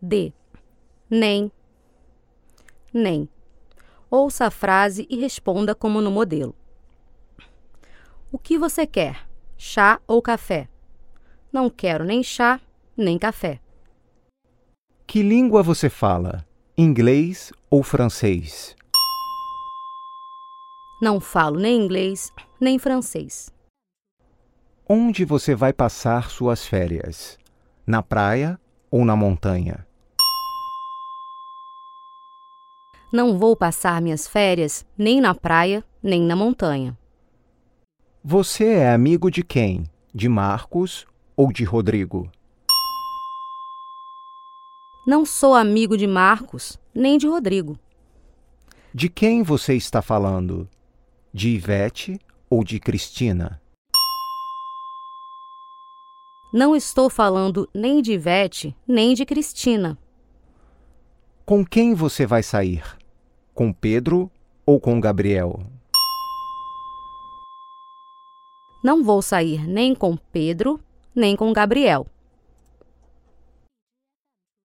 de, nem, nem. Ouça a frase e responda como no modelo. O que você quer? Chá ou café? Não quero nem chá, nem café. Que língua você fala? Inglês ou francês? Não falo nem inglês, nem francês. Onde você vai passar suas férias? Na praia ou na montanha? Não vou passar minhas férias nem na praia, nem na montanha. Você é amigo de quem? De Marcos ou de Rodrigo? Não sou amigo de Marcos, nem de Rodrigo. De quem você está falando? De Ivete ou de Cristina? Não estou falando nem de Ivete, nem de Cristina. Com quem você vai sair? Com Pedro ou com Gabriel? Não vou sair nem com Pedro, nem com Gabriel.